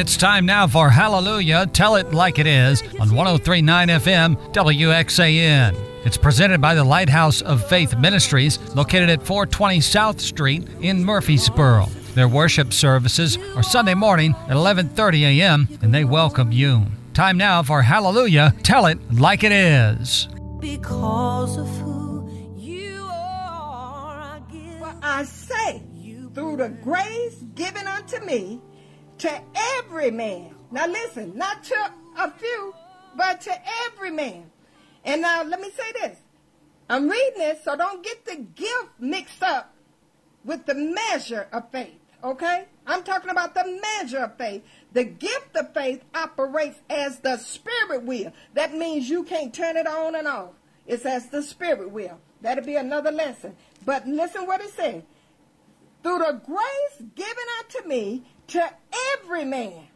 It's time now for Hallelujah. Tell it like it is on 1039 FM WXAN. It's presented by the Lighthouse of Faith Ministries, located at 420 South Street in Murphysboro. Their worship services are Sunday morning at 11:30 a.m. and they welcome you. Time now for Hallelujah. Tell it like it is. Because of who you are, I give. For I say, through the grace given unto me, to every man. Now listen, not to a few, but to every man. And now let me say this. I'm reading this, so don't get the gift mixed up with the measure of faith. Okay? I'm talking about the measure of faith. The gift of faith operates as the spirit will. That means you can't turn it on and off. It's as the spirit will. That'll be another lesson. But listen what it says. Through the grace given unto me to every man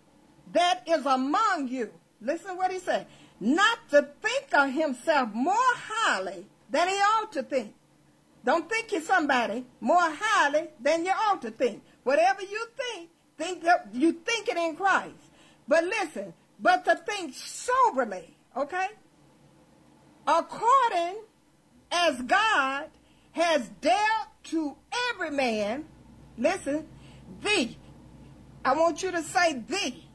that is among you. Listen what he said. Not to think of himself more highly than he ought to think. Don't think you're somebody more highly than you ought to think. Whatever you think, think that you think it in Christ. But listen, but to think soberly, okay? According as God has dealt to every man, listen, thee. I want you to say thee.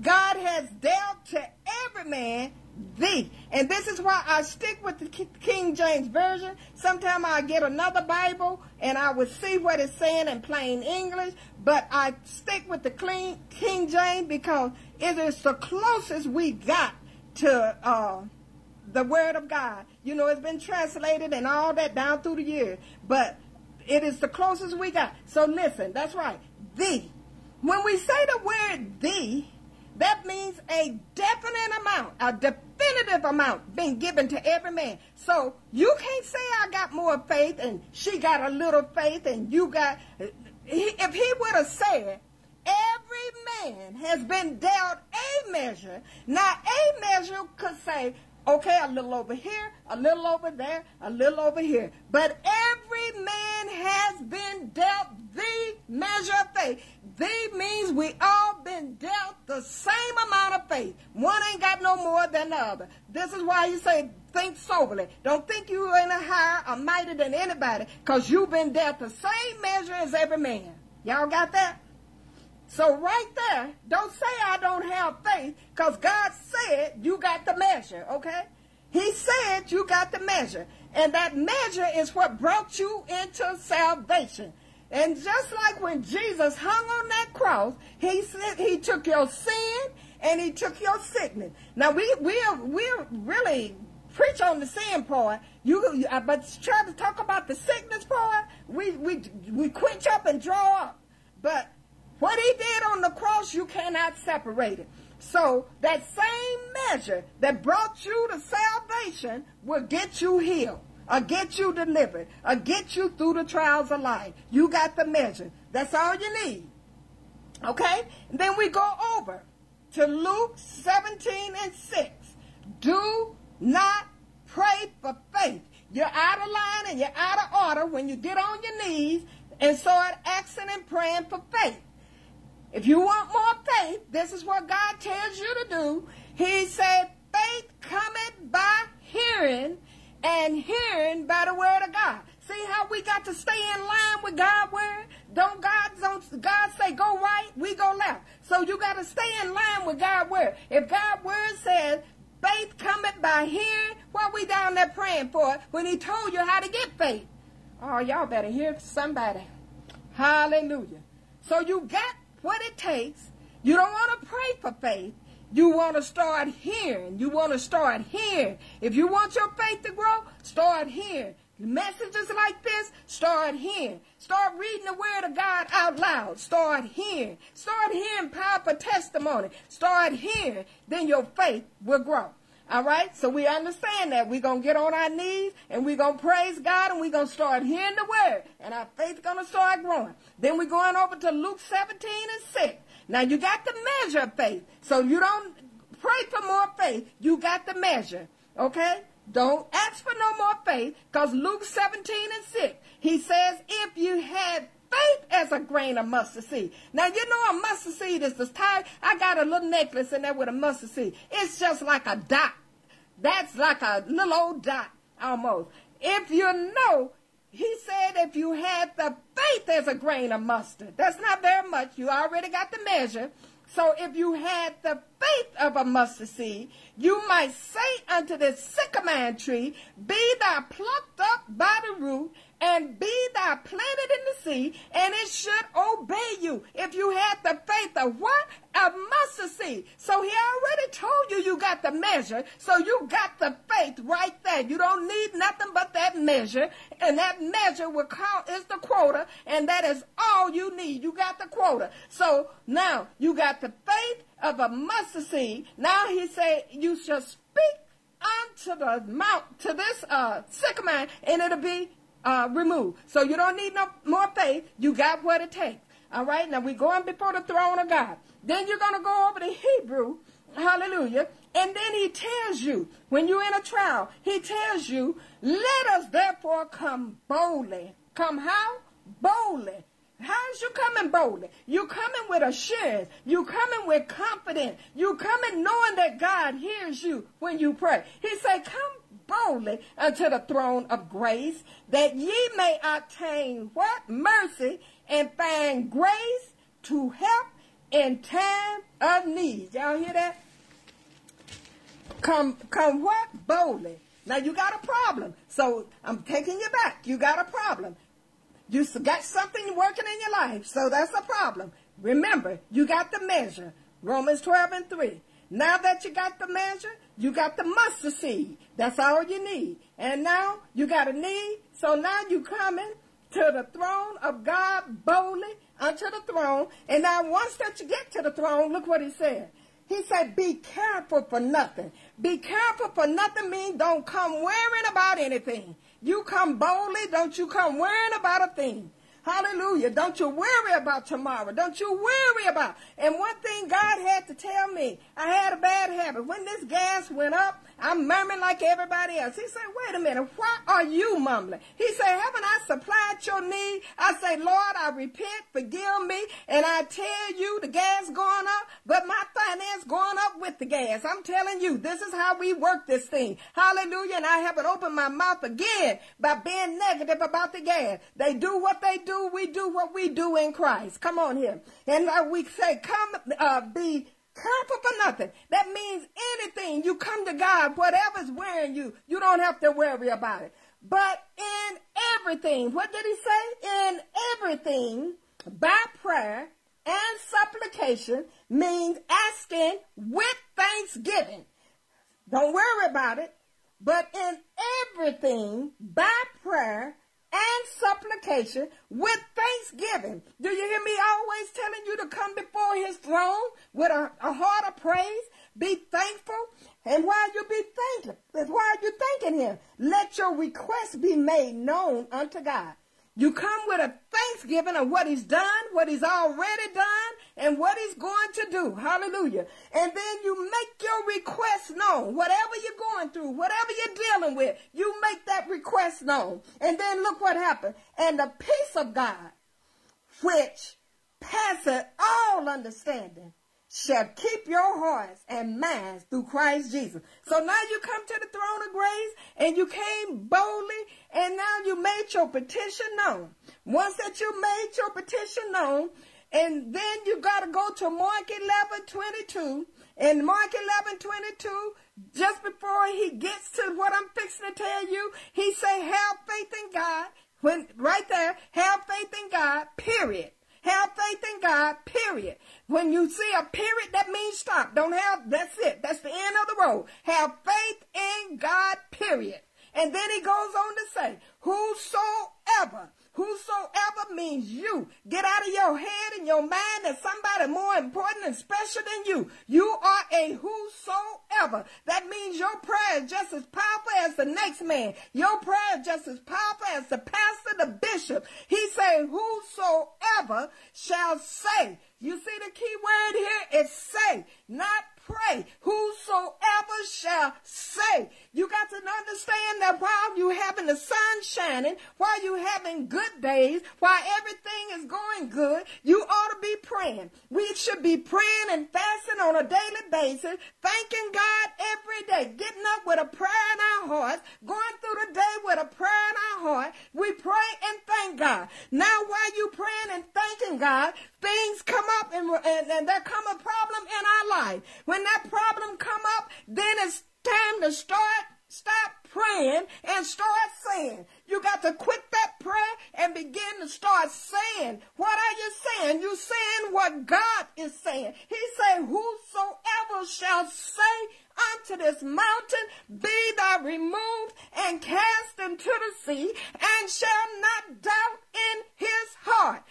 God has dealt to every man thee. And this is why I stick with the King James Version. Sometimes I get another Bible and I would see what it's saying in plain English, but I stick with the clean King James because it is the closest we got to uh, the Word of God. You know, it's been translated and all that down through the years, but it is the closest we got. So listen, that's right, thee. When we say the word the, that means a definite amount, a definitive amount being given to every man. So you can't say I got more faith and she got a little faith and you got. If he would have said, every man has been dealt a measure, now a measure could say, okay, a little over here, a little over there, a little over here. But every man has been dealt the measure of faith. Thee means we all been dealt the same amount of faith. One ain't got no more than the other. This is why you say think soberly. Don't think you ain't a higher or mightier than anybody because you've been dealt the same measure as every man. Y'all got that? So right there, don't say I don't have faith because God said you got the measure, okay? He said you got the measure. And that measure is what brought you into salvation. And just like when Jesus hung on that cross, he said he took your sin and he took your sickness. Now we we we really preach on the sin part. You uh, but try to talk about the sickness part. We we we quench up and draw up. But what he did on the cross, you cannot separate it. So that same measure that brought you to salvation will get you healed or get you delivered or get you through the trials of life. You got the measure. That's all you need. Okay? And then we go over to Luke 17 and 6. Do not pray for faith. You're out of line and you're out of order when you get on your knees and start asking and praying for faith. If you want more faith, this is what God tells you to do. He said, faith cometh by hearing and hearing by the word of God. See how we got to stay in line with God's word? Don't God don't God say go right, we go left. So you got to stay in line with God's word. If God's word says faith cometh by hearing, what we down there praying for when he told you how to get faith? Oh, y'all better hear somebody. Hallelujah. So you got what it takes. You don't want to pray for faith. You want to start hearing. You want to start hearing. If you want your faith to grow, start hearing. Messages like this, start hearing. Start reading the Word of God out loud. Start hearing. Start hearing powerful testimony. Start hearing. Then your faith will grow. All right? So we understand that. We're going to get on our knees and we're going to praise God and we're going to start hearing the Word. And our faith's going to start growing. Then we're going over to Luke 17 and 6. Now you got the measure of faith. So you don't pray for more faith. You got the measure. Okay? Don't ask for no more faith because Luke 17 and 6, he says, if you had faith as a grain of mustard seed. Now you know a mustard seed is the type. I got a little necklace in there with a mustard seed. It's just like a dot. That's like a little old dot almost. If you know, he said if you had the faith as a grain of mustard, that's not very much. You already got the measure. So if you had the faith of a mustard seed, you might say unto this sycamore tree, Be thou plucked up by the root, and be thou planted in the sea, and it should obey you. If you had the faith of what? A mustard seed. So he already told you you got the measure, so you got the faith right there. You don't need nothing but that measure, and that measure will call is the quota, and that is all you need. You got the quota. So now you got the faith of a mustard seed. Now he said you shall speak unto the mount to this uh, sycamore, and it'll be uh, removed. So you don't need no more faith. You got what it takes. All right. Now we're going before the throne of God. Then you're going to go over to Hebrew. Hallelujah. And then he tells you, when you're in a trial, he tells you, let us therefore come boldly. Come how? Boldly. How's you coming boldly? You coming with assurance. You coming with confidence. You coming knowing that God hears you when you pray. He said, come boldly unto the throne of grace, that ye may obtain what? Mercy and find grace to help in time of need. Y'all hear that? Come, come what? Boldly. Now you got a problem. So I'm taking you back. You got a problem. You got something working in your life. So that's a problem. Remember, you got the measure. Romans 12 and 3. Now that you got the measure, you got the mustard seed. That's all you need. And now you got a need. So now you coming to the throne of God boldly unto the throne. And now once that you get to the throne, look what he said. He said, be careful for nothing. Be careful for nothing means don't come worrying about anything. You come boldly, don't you come worrying about a thing. Hallelujah. Don't you worry about tomorrow. Don't you worry about. And one thing God had to tell me, I had a bad habit. When this gas went up, I'm murmuring like everybody else. He said, wait a minute, why are you mumbling? He said, haven't I supplied your need? I say, Lord, I repent, forgive me, and I tell you the gas going up, but my finance going up with the gas. I'm telling you, this is how we work this thing. Hallelujah. And I haven't opened my mouth again by being negative about the gas. They do what they do. We do what we do in Christ. Come on here. And uh, we say, come, uh, be Careful for nothing. That means anything. You come to God, whatever's wearing you, you don't have to worry about it. But in everything, what did he say? In everything, by prayer and supplication means asking with thanksgiving. Don't worry about it. But in everything, by prayer and supplication with thanksgiving. Do you hear me always telling you to come before his throne with a, a heart of praise? Be thankful. And while you be thankful, while you thanking him, let your request be made known unto God. You come with a thanksgiving of what he's done, what he's already done, and what he's going to do. Hallelujah. And then you make your request known. Whatever you're going through, whatever you're dealing with, you make that request known. And then look what happened. And the peace of God, which passeth all understanding, shall keep your hearts and minds through Christ Jesus. So now you come to the throne of grace and you came boldly and now you made your petition known. Once that you made your petition known, and then you got to go to Mark 11, 22. And Mark 11, 22, just before he gets to what I'm fixing to tell you, he say, have faith in God. When, right there, have faith in God, period. Have faith in God, period. When you see a period, that means stop. Don't have, that's it. That's the end of the road. Have faith in God, period. And then he goes on to say, whosoever Whosoever means you. Get out of your head and your mind that somebody more important and special than you. You are a whosoever. That means your prayer is just as powerful as the next man. Your prayer is just as powerful as the pastor, the bishop. He say, whosoever shall say. You see the key word here is say, not pray, whosoever shall say. Understand that while you having the sun shining, while you having good days, while everything is going good, you ought to be praying. We should be praying and fasting on a daily basis, thanking God every day, getting up with a prayer in our hearts, going through the day with a prayer in our heart. We pray and thank God. Now while you praying and thanking God, things come up and, and, and there come a problem in our life. When that problem come up, then it's time to start stop praying and start saying. You got to quit that prayer and begin to start saying. What are you saying? You saying what God is saying. He said, whosoever shall say unto this mountain, be thou removed and cast into the sea, and shall not doubt in his heart.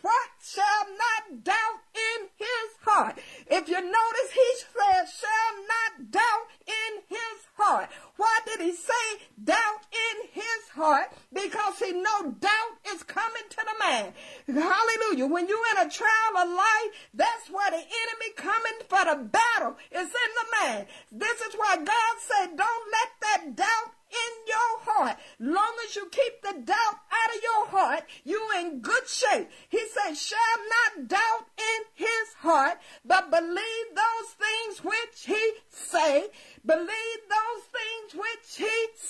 What shall not doubt in his heart? If you notice, he said, shall not doubt in his heart. Why did he say doubt in his heart? Because he know doubt is coming to the man. Hallelujah. When you're in a trial of life, that's where the enemy coming for the battle is in the man. This is why God said, don't let that doubt in your heart. Long as you keep the doubt out of your heart, you in good shape. He said, shall not doubt in his heart, but believe those things which he say. Believe those things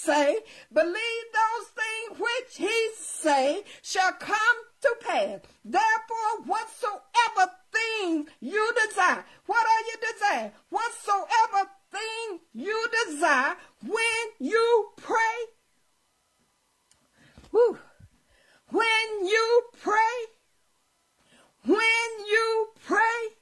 say. Believe those things which he say shall come to pass. Therefore, whatsoever thing you desire, what are you desire? Whatsoever thing you desire when you pray. Whew. When you pray, when you pray,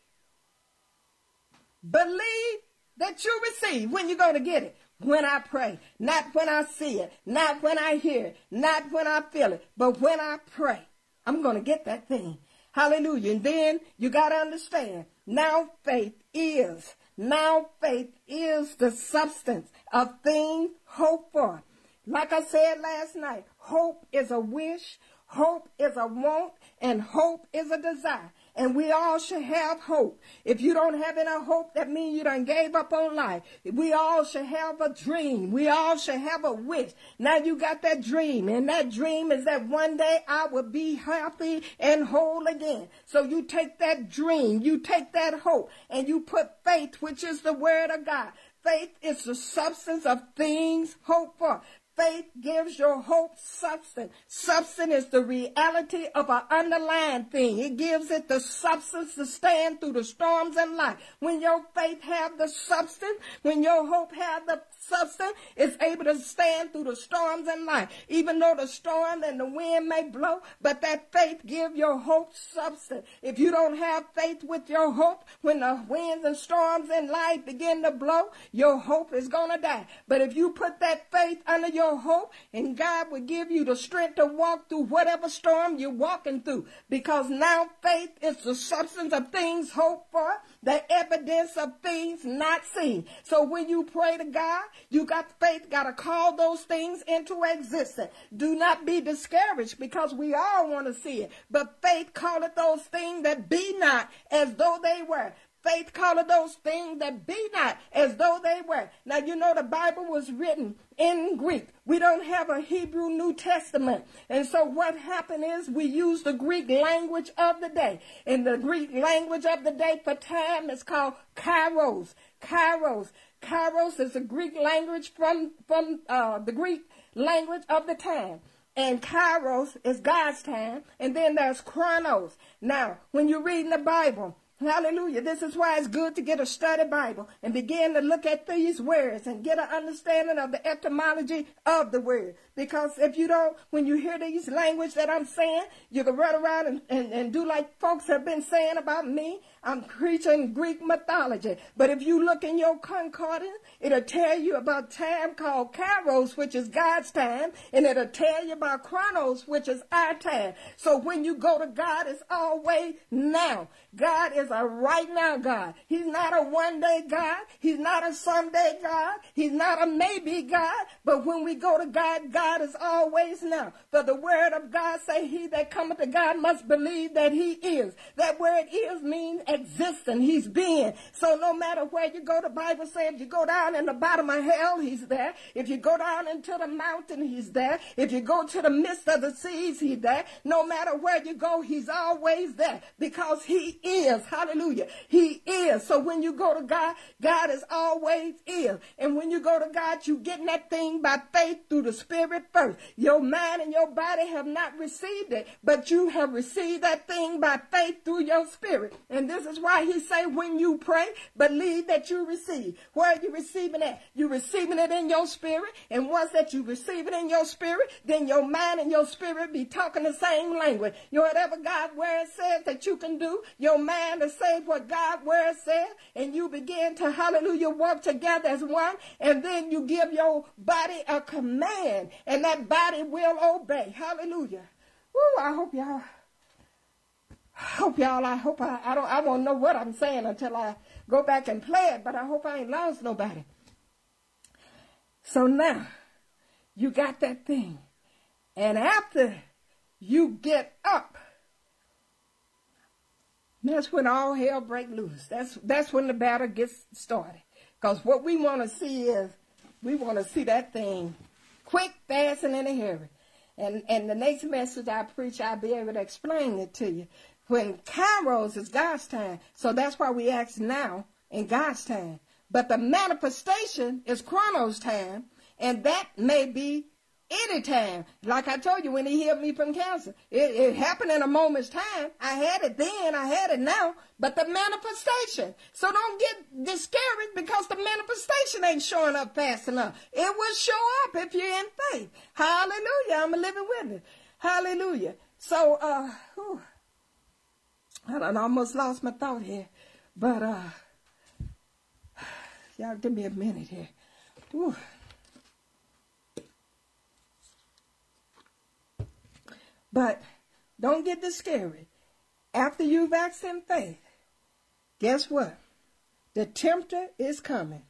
believe that you receive when you're going to get it. When I pray, not when I see it, not when I hear it, not when I feel it, but when I pray, I'm going to get that thing. Hallelujah. And then you got to understand now faith is now faith is the substance of things hoped for. Like I said last night, hope is a wish, hope is a want, and hope is a desire. And we all should have hope. If you don't have any hope, that means you done gave up on life. We all should have a dream. We all should have a wish. Now you got that dream, and that dream is that one day I will be healthy and whole again. So you take that dream, you take that hope, and you put faith, which is the word of God. Faith is the substance of things hoped for. Faith gives your hope substance. Substance is the reality of an underlying thing. It gives it the substance to stand through the storms in life. When your faith have the substance, when your hope have the substance, is able to stand through the storms in life. Even though the storm and the wind may blow, but that faith give your hope substance. If you don't have faith with your hope, when the winds and storms in life begin to blow, your hope is gonna die. But if you put that faith under your hope, and God will give you the strength to walk through whatever storm you're walking through. Because now faith is the substance of things hoped for, the evidence of things not seen. So when you pray to God, you got faith, got to call those things into existence. Do not be discouraged because we all want to see it. But faith calleth those things that be not as though they were. Faith calleth those things that be not as though they were. Now you know the Bible was written in Greek. We don't have a Hebrew New Testament. And so what happened is we use the Greek language of the day. And the Greek language of the day for time is called kairos. Kairos. Kairos is a Greek language from, from uh, the Greek language of the time and kairos is God's time, and then there's chronos. Now, when you're reading the Bible, Hallelujah. This is why it's good to get a study Bible and begin to look at these words and get an understanding of the etymology of the word. Because if you don't, when you hear these language that I'm saying, you can run around and, and, and do like folks have been saying about me. I'm preaching Greek mythology. But if you look in your concordance, it'll tell you about time called Kairos, which is God's time, and it'll tell you about Chronos, which is our time. So when you go to God, it's always now. God is a right now God. He's not a one day God. He's not a someday God. He's not a maybe God. But when we go to God, God is always now. For the word of God say, he that cometh to God must believe that he is. That word is means existing. He's being. So no matter where you go, the Bible says if you go down in the bottom of hell, he's there. If you go down into the mountain, he's there. If you go to the midst of the seas, he's there. No matter where you go, he's always there because he is. Hallelujah. He is. So when you go to God, God is always is. And when you go to God, you getting that thing by faith through the Spirit first. Your mind and your body have not received it, but you have received that thing by faith through your spirit. And this is why he say, when you pray, believe that you receive. Where are you receiving it? You're receiving it in your spirit. And once that you receive it in your spirit, then your mind and your spirit be talking the same language. Your whatever God word says that you can do, your mind to say what God word says, and you begin to hallelujah work together as one, and then you give your body a command, and that body will obey. Hallelujah. Woo, I hope y'all hope y'all, I hope I, I don't, I won't know what I'm saying until I go back and play it, but I hope I ain't lost nobody. So now, you got that thing. And after you get up, that's when all hell break loose. That's, that's when the battle gets started. Cause what we want to see is, we want to see that thing quick, fast, and in a hurry. And, and the next message I preach, I'll be able to explain it to you when Kairos is God's time. So that's why we ask now in God's time. But the manifestation is Chronos time, and that may be any time. Like I told you when he healed me from cancer. It, it happened in a moment's time. I had it then, I had it now, but the manifestation. So don't get discouraged because the manifestation ain't showing up fast enough. It will show up if you're in faith. Hallelujah. I'm a living witness. Hallelujah. So, uh, whew. I almost lost my thought here, but uh, y'all give me a minute here. But don't get discouraged. After you've acted in faith, guess what? The tempter is coming.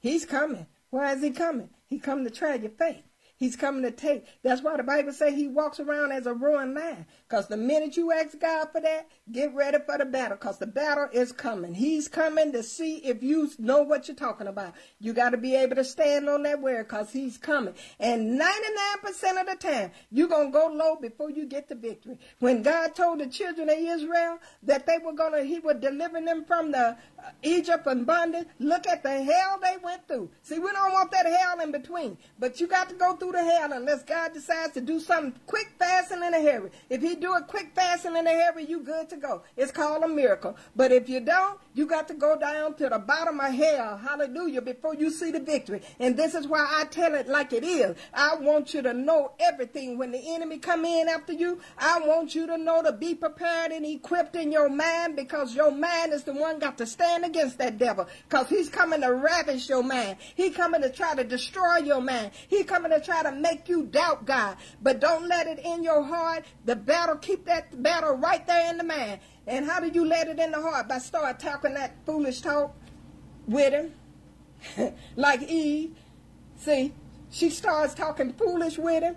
He's coming. Why is he coming? He come to try your faith. He's coming to take. That's why the Bible says he walks around as a roaring lion. Because the minute you ask God for that, get ready for the battle. Because the battle is coming. He's coming to see if you know what you're talking about. You got to be able to stand on that word because he's coming. And 99% of the time, you're going to go low before you get the victory. When God told the children of Israel that they were going to, he would deliver them from the uh, Egypt and bondage, look at the hell they went through. See, we don't want that hell in between. But you got to go through to hell unless God decides to do something quick, fast, and in a hurry. If he do it quick, fast, and in a hurry, you good to go. It's called a miracle. But if you don't, you got to go down to the bottom of hell, hallelujah, before you see the victory. And this is why I tell it like it is. I want you to know everything. When the enemy come in after you, I want you to know to be prepared and equipped in your mind because your mind is the one got to stand against that devil because he's coming to ravish your mind. He coming to try to destroy your mind. He coming to try to make you doubt God. But don't let it in your heart. The battle, keep that battle right there in the mind. And how do you let it in the heart? By start talking that foolish talk with him. like Eve. See, she starts talking foolish with him.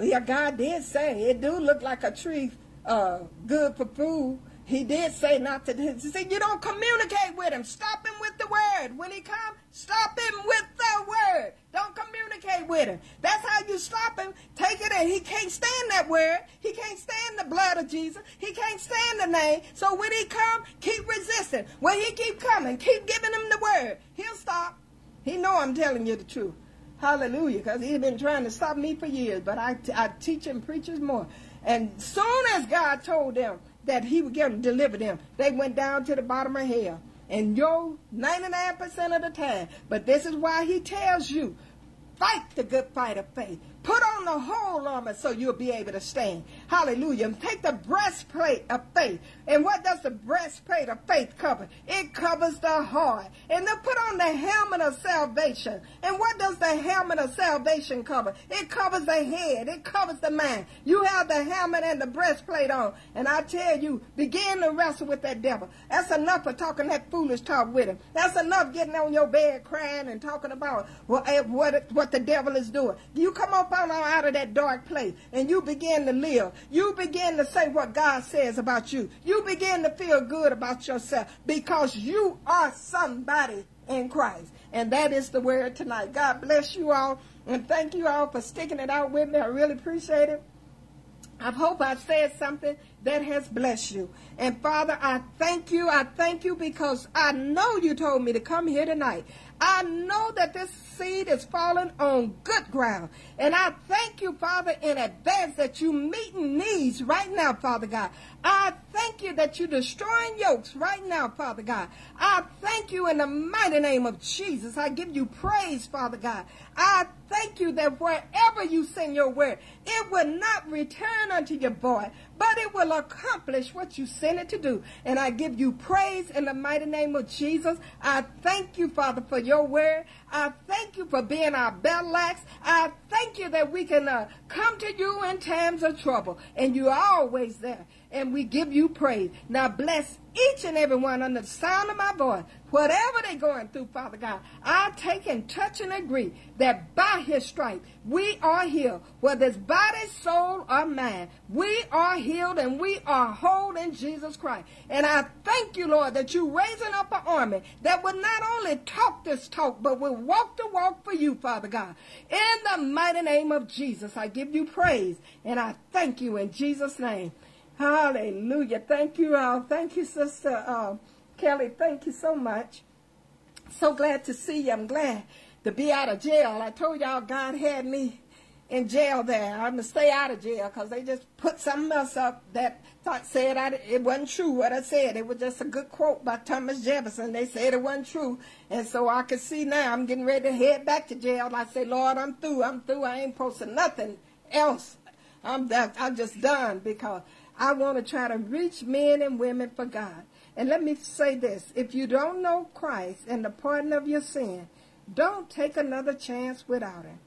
Yeah, God did say it do look like a tree uh, good for food. He did say not to. He said, you don't communicate with him. Stop him with the word. When he come, stop him with the word. Don't communicate with him. That's how you stop him. Take it in. He can't stand that word. He can't stand the blood of Jesus. He can't stand the name. So when he come, keep resisting. When he keep coming, keep giving him the word. He'll stop. He know I'm telling you the truth. Hallelujah. Because he's been trying to stop me for years. But I, I teach and preaches more. And soon as God told them that he would get deliver them, they went down to the bottom of hell. And yo, 99% of the time. But this is why he tells you, fight the good fight of faith. Put on the whole armor so you'll be able to stand. Hallelujah. And take the breastplate of faith. And what does the breastplate of faith cover? It covers the heart. And then put on the helmet of salvation. And what does the helmet of salvation cover? It covers the head. It covers the mind. You have the helmet and the breastplate on. And I tell you, begin to wrestle with that devil. That's enough for talking that foolish talk with him. That's enough getting on your bed crying and talking about what, what, what the devil is doing. You come up on out of that dark place and you begin to live. You begin to say what God says about you. You begin to feel good about yourself because you are somebody in Christ. And that is the word tonight. God bless you all. And thank you all for sticking it out with me. I really appreciate it. I hope I said something that has blessed you. And Father, I thank you. I thank you because I know you told me to come here tonight. I know that this seed is falling on good ground. And I thank you, Father, in advance that you meeting needs right now, Father God. I thank you that you're destroying yokes right now, Father God. I thank you in the mighty name of Jesus. I give you praise, Father God. I thank you that wherever you send your word, it will not return unto your boy, but it will accomplish what you sent it to do. And I give you praise in the mighty name of Jesus. I thank you, Father, for your word. I thank you for being our axe. I thank you that we can uh, come to you in times of trouble, and you're always there. And we give you praise. Now bless each and every one under the sound of my voice, whatever they're going through, Father God. I take and touch and agree that by his stripes we are healed, whether it's body, soul, or mind. We are healed and we are whole in Jesus Christ. And I thank you, Lord, that you're raising up an army that will not only talk this talk, but will walk the walk for you, Father God. In the mighty name of Jesus, I give you praise and I thank you in Jesus' name. Hallelujah. Thank you all. Thank you, Sister uh, Kelly. Thank you so much. So glad to see you. I'm glad to be out of jail. I told y'all God had me in jail there. I'm going to stay out of jail because they just put something else up that thought said I, it wasn't true what I said. It was just a good quote by Thomas Jefferson. They said it wasn't true. And so I can see now I'm getting ready to head back to jail. I say, Lord, I'm through. I'm through. I ain't posting nothing else. I'm, done. I'm just done because I want to try to reach men and women for God. And let me say this. If you don't know Christ and the pardon of your sin, don't take another chance without him.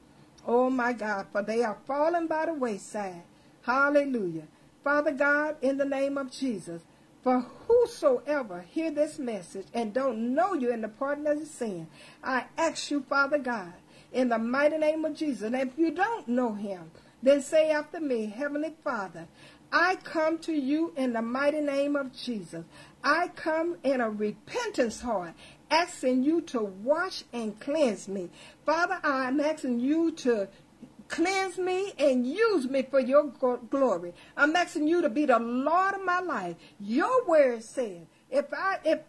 Oh my God, for they are fallen by the wayside. Hallelujah. Father God, in the name of Jesus, for whosoever hear this message and don't know you in the pardon of sin, I ask you, Father God, in the mighty name of Jesus, and if you don't know him, then say after me, Heavenly Father, I come to you in the mighty name of Jesus. I come in a repentance heart, asking you to wash and cleanse me. Father, I'm asking you to cleanse me and use me for your glory. I'm asking you to be the Lord of my life. Your word says, if I if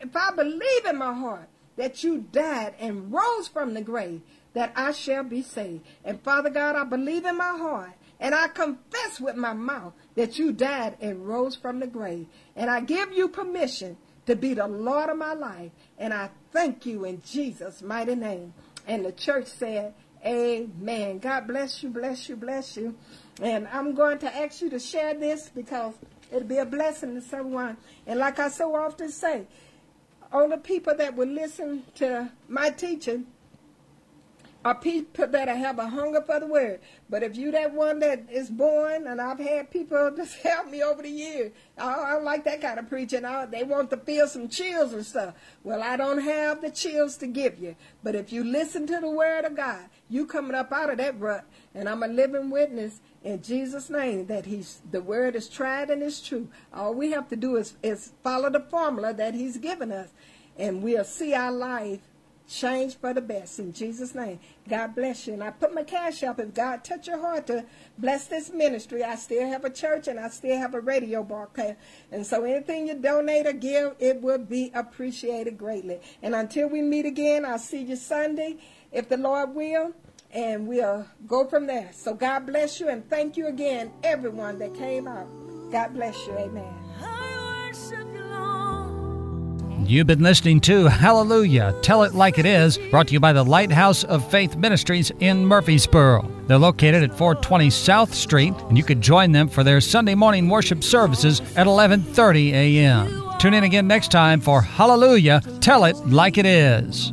if I believe in my heart that you died and rose from the grave, that I shall be saved. And Father God, I believe in my heart and I confess with my mouth that you died and rose from the grave. And I give you permission to be the Lord of my life. And I thank you in Jesus' mighty name. And the church said, Amen. God bless you, bless you, bless you. And I'm going to ask you to share this because it'll be a blessing to someone. And like I so often say, all the people that will listen to my teaching are people that have a hunger for the word. But if you that one that is born, and I've had people just help me over the years, I, I don't like that kind of preaching. They want to feel some chills and stuff. Well, I don't have the chills to give you. But if you listen to the word of God, you coming up out of that rut, and I'm a living witness in Jesus' name that He's the word is tried and is true. All we have to do is, is follow the formula that He's given us, and we'll see our life change for the best in Jesus' name. God bless you. And I put my Cash App. If God touch your heart to bless this ministry, I still have a church and I still have a radio broadcast. And so anything you donate or give, it would be appreciated greatly. And until we meet again, I'll see you Sunday, if the Lord will. And we'll go from there. So God bless you and thank you again, everyone that came out. God bless you. Amen. You've been listening to Hallelujah, Tell It Like It Is, brought to you by the Lighthouse of Faith Ministries in Murphysboro. They're located at 420 South Street, and you can join them for their Sunday morning worship services at 11:30 a.m. Tune in again next time for Hallelujah, Tell It Like It Is.